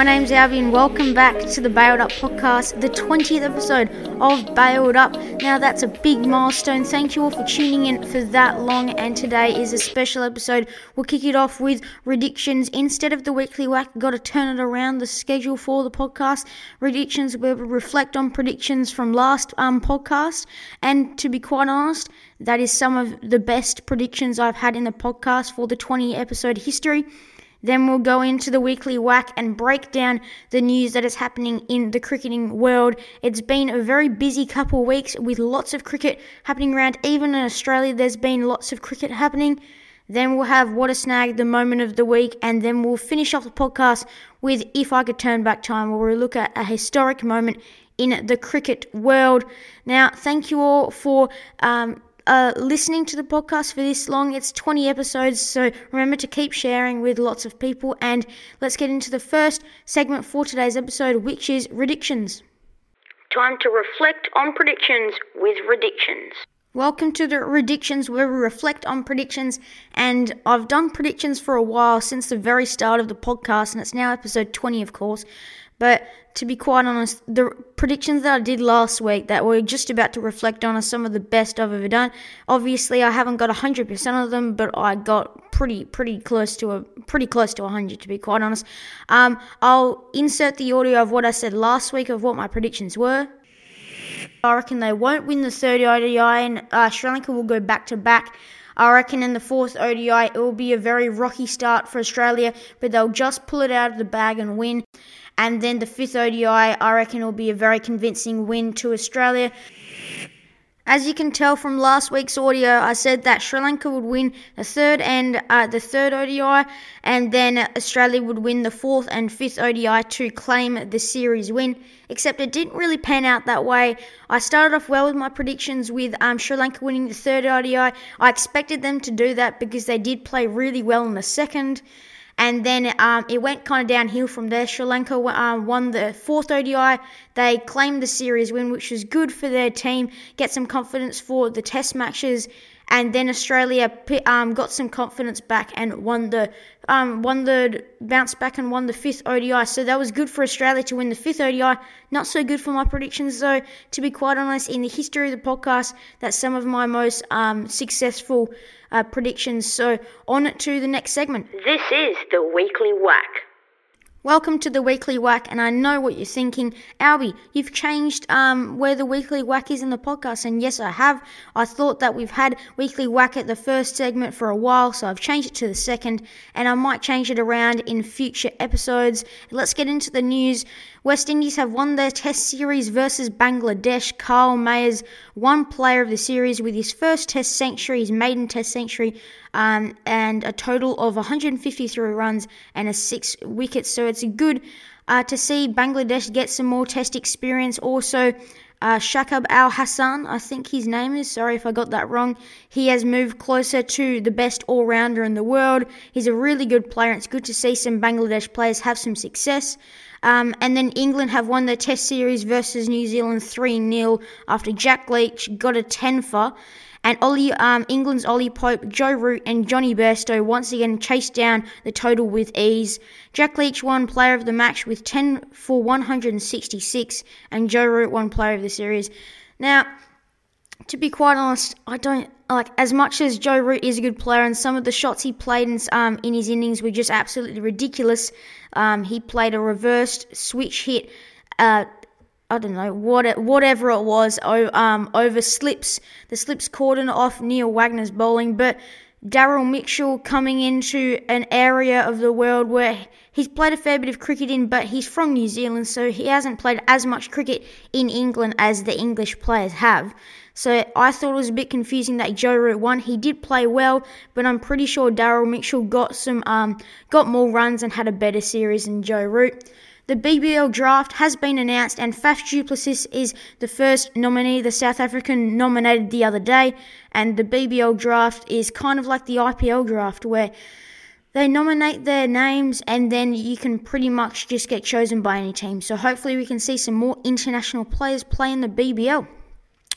My name's Albion. Welcome back to the Bailed Up podcast, the 20th episode of Bailed Up. Now, that's a big milestone. Thank you all for tuning in for that long, and today is a special episode. We'll kick it off with predictions. Instead of the weekly whack, got to turn it around the schedule for the podcast. Predictions, where we reflect on predictions from last um, podcast, and to be quite honest, that is some of the best predictions I've had in the podcast for the 20 episode history. Then we'll go into the weekly whack and break down the news that is happening in the cricketing world. It's been a very busy couple of weeks with lots of cricket happening around. Even in Australia, there's been lots of cricket happening. Then we'll have What a Snag, the moment of the week, and then we'll finish off the podcast with If I Could Turn Back Time, where we'll look at a historic moment in the cricket world. Now, thank you all for um, uh, listening to the podcast for this long. It's 20 episodes, so remember to keep sharing with lots of people. And let's get into the first segment for today's episode, which is predictions. Time to reflect on predictions with predictions. Welcome to the predictions where we reflect on predictions. And I've done predictions for a while since the very start of the podcast, and it's now episode 20, of course. But to be quite honest, the predictions that I did last week that we're just about to reflect on are some of the best I've ever done. Obviously, I haven't got 100% of them, but I got pretty pretty close to a pretty close to 100 to be quite honest. Um, I'll insert the audio of what I said last week of what my predictions were. I reckon they won't win the third ODI, and uh, Sri Lanka will go back to back. I reckon in the fourth ODI it will be a very rocky start for Australia, but they'll just pull it out of the bag and win. And then the fifth ODI, I reckon, will be a very convincing win to Australia. As you can tell from last week's audio, I said that Sri Lanka would win the third and uh, the third ODI, and then Australia would win the fourth and fifth ODI to claim the series win. Except it didn't really pan out that way. I started off well with my predictions with um, Sri Lanka winning the third ODI. I expected them to do that because they did play really well in the second and then um, it went kind of downhill from there. Sri Lanka um, won the fourth ODI. They claimed the series win, which was good for their team, get some confidence for the test matches and then Australia um, got some confidence back and won the um, won the bounce back and won the fifth ODI. So that was good for Australia to win the fifth ODI. Not so good for my predictions though. To be quite honest, in the history of the podcast, that's some of my most um, successful uh, predictions. So on to the next segment. This is the weekly whack. Welcome to the weekly whack, and I know what you're thinking, Albie. You've changed um, where the weekly whack is in the podcast, and yes, I have. I thought that we've had weekly whack at the first segment for a while, so I've changed it to the second, and I might change it around in future episodes. Let's get into the news. West Indies have won their Test series versus Bangladesh. Carl Mayers, one player of the series with his first Test century, his maiden Test century, um, and a total of 153 runs and a six wickets. So it's good uh, to see Bangladesh get some more Test experience. Also, uh, Shakib Al Hasan, I think his name is. Sorry if I got that wrong. He has moved closer to the best all rounder in the world. He's a really good player. It's good to see some Bangladesh players have some success. Um, and then England have won their Test series versus New Zealand 3 0 after Jack Leach got a 10 for. And Ollie, um, England's Ollie Pope, Joe Root, and Jonny Bairstow once again chased down the total with ease. Jack Leach won Player of the Match with 10 for 166, and Joe Root won Player of the Series. Now, to be quite honest, I don't like as much as Joe Root is a good player, and some of the shots he played in, um, in his innings were just absolutely ridiculous. Um, he played a reversed switch hit. Uh, I don't know what whatever it was um, over slips. The slips cordon off Neil Wagner's bowling, but Daryl Mitchell coming into an area of the world where he's played a fair bit of cricket in, but he's from New Zealand, so he hasn't played as much cricket in England as the English players have. So I thought it was a bit confusing that Joe Root won. He did play well, but I'm pretty sure Daryl Mitchell got some um, got more runs and had a better series than Joe Root. The BBL draft has been announced, and Faf du Plessis is the first nominee, the South African nominated the other day. And the BBL draft is kind of like the IPL draft, where they nominate their names and then you can pretty much just get chosen by any team. So hopefully, we can see some more international players play in the BBL.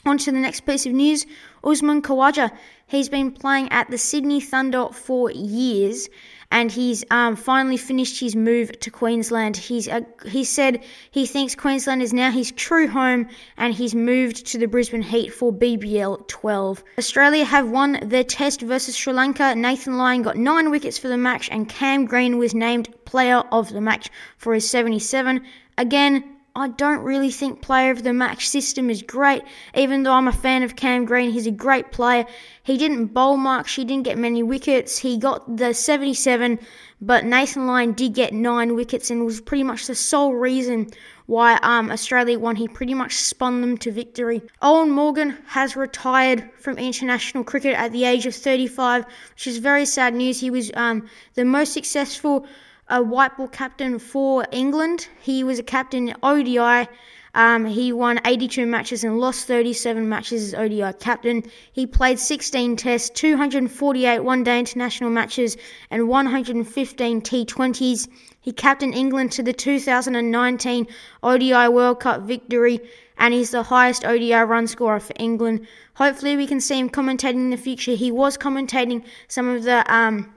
On to the next piece of news Usman Khawaja. He's been playing at the Sydney Thunder for years and he's um, finally finished his move to Queensland. He's uh, he said he thinks Queensland is now his true home, and he's moved to the Brisbane Heat for BBL 12. Australia have won their test versus Sri Lanka. Nathan Lyon got nine wickets for the match, and Cam Green was named player of the match for his 77. Again, I don't really think player of the match system is great, even though I'm a fan of Cam Green. He's a great player. He didn't bowl much, he didn't get many wickets. He got the 77, but Nathan Lyon did get nine wickets and was pretty much the sole reason why um, Australia won. He pretty much spun them to victory. Eoin Morgan has retired from international cricket at the age of 35, which is very sad news. He was um, the most successful a white ball captain for England. He was a captain in ODI. Um, he won 82 matches and lost 37 matches as ODI captain. He played 16 tests, 248 one day international matches, and 115 T20s. He captained England to the 2019 ODI World Cup victory, and he's the highest ODI run scorer for England. Hopefully, we can see him commentating in the future. He was commentating some of the um,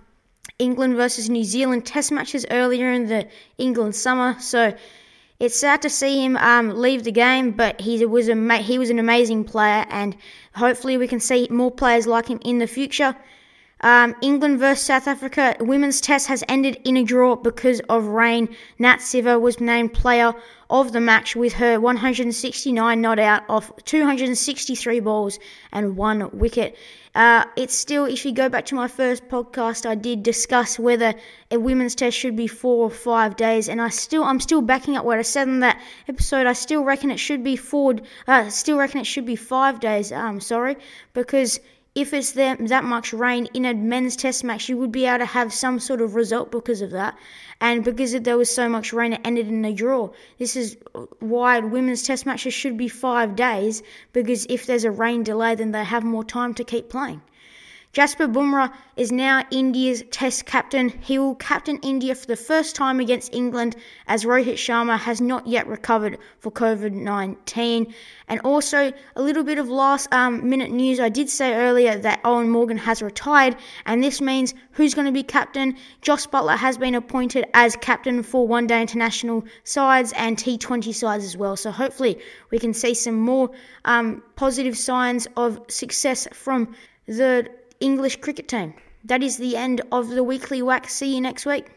England versus New Zealand test matches earlier in the England summer. So it's sad to see him um, leave the game, but he was a he was an amazing player, and hopefully we can see more players like him in the future. Um, England versus South Africa women's test has ended in a draw because of rain. Nat Sciver was named player of the match with her 169 not out off 263 balls and one wicket. Uh, it's still, if you go back to my first podcast, I did discuss whether a women's test should be four or five days, and I still, I'm still backing up what I said in that episode. I still reckon it should be four, uh, still reckon it should be five days. Um, sorry, because if it's that, that much rain in a men's test match, you would be able to have some sort of result because of that. And because there was so much rain, it ended in a draw. This is why women's test matches should be five days, because if there's a rain delay, then they have more time to keep playing. Jasprit Bumrah is now India's Test captain. He will captain India for the first time against England as Rohit Sharma has not yet recovered for COVID 19. And also, a little bit of last um, minute news. I did say earlier that Eoin Morgan has retired, and this means who's going to be captain? Jos Buttler has been appointed as captain for one day international sides and T20 sides as well. So, hopefully, we can see some more um, positive signs of success from the English cricket team. That is the end of the weekly whack. See you next week.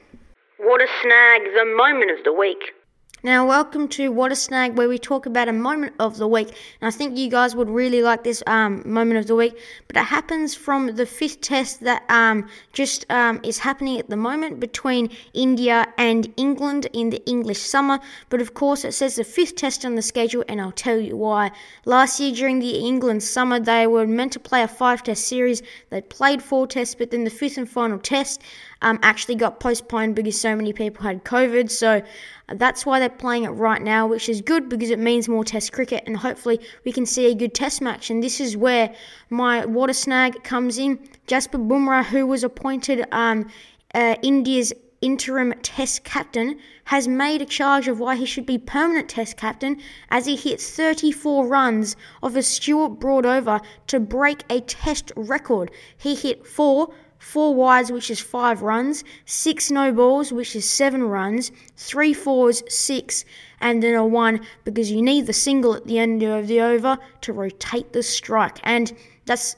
What a snag, the moment of the week. Now, welcome to What a Snag, where we talk about a moment of the week. And I think you guys would really like this um, moment of the week. But it happens from the fifth test that um, just um, is happening at the moment between India and England in the English summer. But of course, it says the fifth test on the schedule, and I'll tell you why. Last year during the England summer, they were meant to play a five test series. They played four tests, but then the fifth and final test um, actually got postponed because so many people had COVID. So that's why they're playing it right now, which is good because it means more Test cricket, and hopefully we can see a good Test match. And this is where my water snag comes in. Jasprit Bumrah, who was appointed um, uh, India's interim Test captain, has made a charge of why he should be permanent Test captain as he hit 34 runs of a Stuart Broad over to break a Test record. He hit four four wides, which is five runs, six no balls, which is seven runs, three fours, six, and then a one because you need the single at the end of the over to rotate the strike. And that's,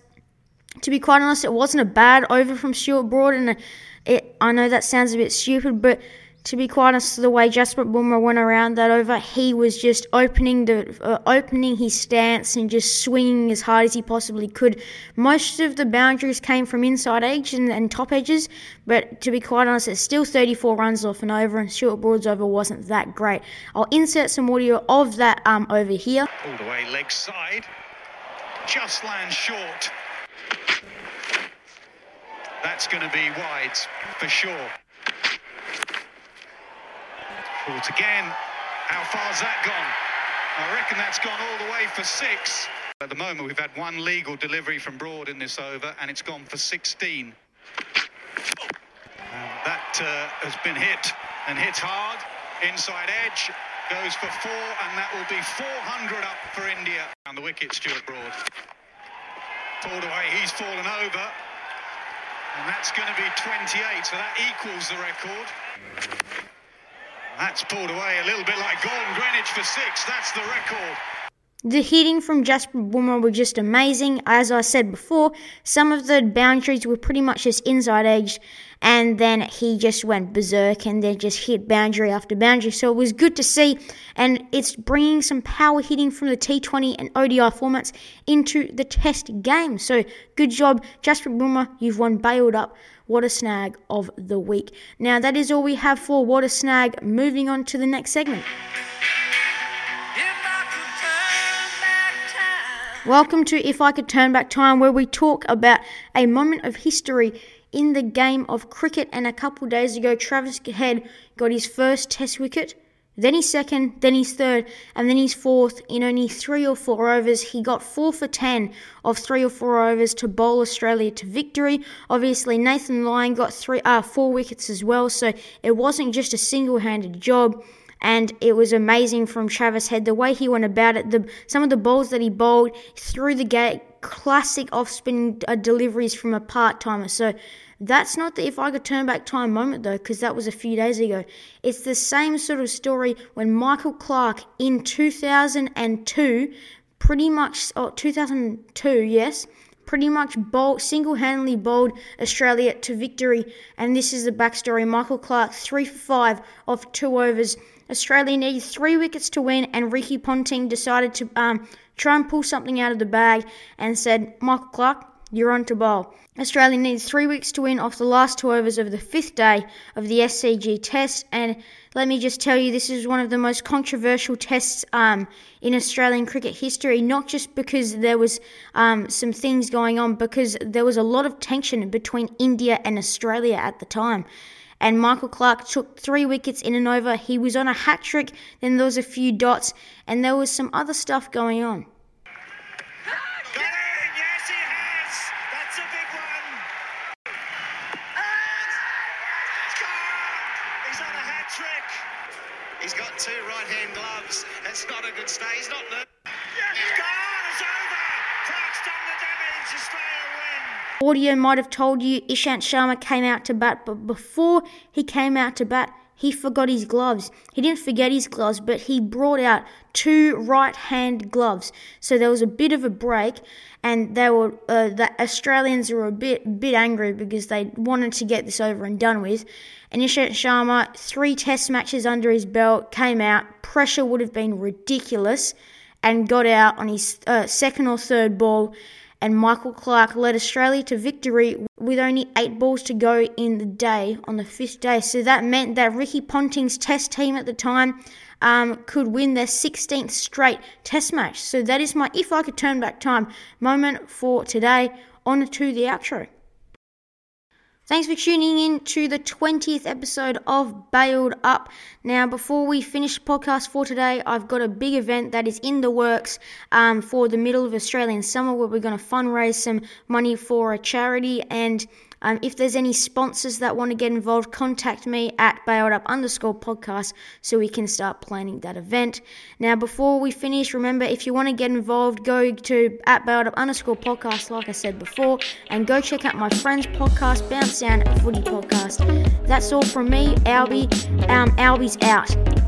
to be quite honest, it wasn't a bad over from Stuart Broad, and it, I know that sounds a bit stupid, but to be quite honest, the way Jasper Bumrah went around that over, he was just opening the uh, opening his stance and just swinging as hard as he possibly could. Most of the boundaries came from inside edge and, and top edges, but to be quite honest, it's still 34 runs off and over, and Stuart Broad's over wasn't that great. I'll insert some audio of that um over here. All the way leg side, just lands short. That's going to be wide for sure. Short again. How far's that gone? I reckon that's gone all the way for six. At the moment, we've had one legal delivery from Broad in this over, and it's gone for 16. And that uh, has been hit and hit hard. Inside edge goes for four, and that will be 400 up for India. On the wicket, Stuart Broad. Pulled away, he's fallen over. And that's going to be 28, so that equals the record. That's pulled away a little bit like Gordon Greenidge for six. That's the record. The hitting from Jasper Bumrah were just amazing. As I said before, some of the boundaries were pretty much just inside edge, and then he just went berserk and then just hit boundary after boundary. So it was good to see, and it's bringing some power hitting from the T20 and ODI formats into the Test game. So good job, Jasper Bumrah. You've won bailed up. What a snag of the week. Now that is all we have for What a Snag. Moving on to the next segment. Welcome to If I Could Turn Back Time, where we talk about a moment of history in the game of cricket. And a couple days ago, Travis Head got his first Test wicket, then his second, then his third, and then his fourth in only three or four overs. He got four for ten of three or four overs to bowl Australia to victory. Obviously, Nathan Lyon got three, uh, four wickets as well, so it wasn't just a single-handed job and it was amazing from Travis Head the way he went about it. The some of the balls that he bowled through the gate, classic off spin uh, deliveries from a part timer. So that's not the if I could turn back time moment though, because that was a few days ago. It's the same sort of story when Michael Clarke in 2002, pretty much, oh, 2002, yes, pretty much bowled, single-handedly bowled Australia to victory. And this is the backstory. Michael Clarke, three for five of two overs. Australia needed three wickets to win, and Ricky Ponting decided to um, try and pull something out of the bag and said, Michael Clarke, you're on to bowl. Australia needs three weeks to win off the last two overs of the fifth day of the SCG test. And let me just tell you, this is one of the most controversial tests um, in Australian cricket history, not just because there was um, some things going on, because there was a lot of tension between India and Australia at the time. And Michael Clarke took three wickets in an over. He was on a hat trick, then there was a few dots, and there was some other stuff going on. He's got two right-hand gloves. That's not a good stay. He's not nervous. It's. It's over. Clarke's done the damage. Australia win. Audio might have told you Ishant Sharma came out to bat, but before he came out to bat, he forgot his gloves. He didn't forget his gloves, but he brought out two right-hand gloves. So there was a bit of a break, and they were uh, the Australians were a bit bit angry because they wanted to get this over and done with. And Ishant Sharma, three test matches under his belt, came out. Pressure would have been ridiculous and got out on his uh, second or third ball. And Michael Clarke led Australia to victory with only eight balls to go in the day on the fifth day. So that meant that Ricky Ponting's test team at the time um, could win their 16th straight test match. So that is my if I could turn back time moment for today. On to the outro. Thanks for tuning in to the 20th episode of Bailed Up. Now, before we finish the podcast for today, I've got a big event that is in the works um, for the middle of Australian summer where we're going to fundraise some money for a charity and um, if there's any sponsors that want to get involved, contact me at bailed up underscore podcast so we can start planning that event. Now, before we finish, remember if you want to get involved, go to at bailed up underscore podcast, like I said before, and go check out my friend's podcast, Bounce Down Footy Podcast. That's all from me, Albie. Um, Albie's out.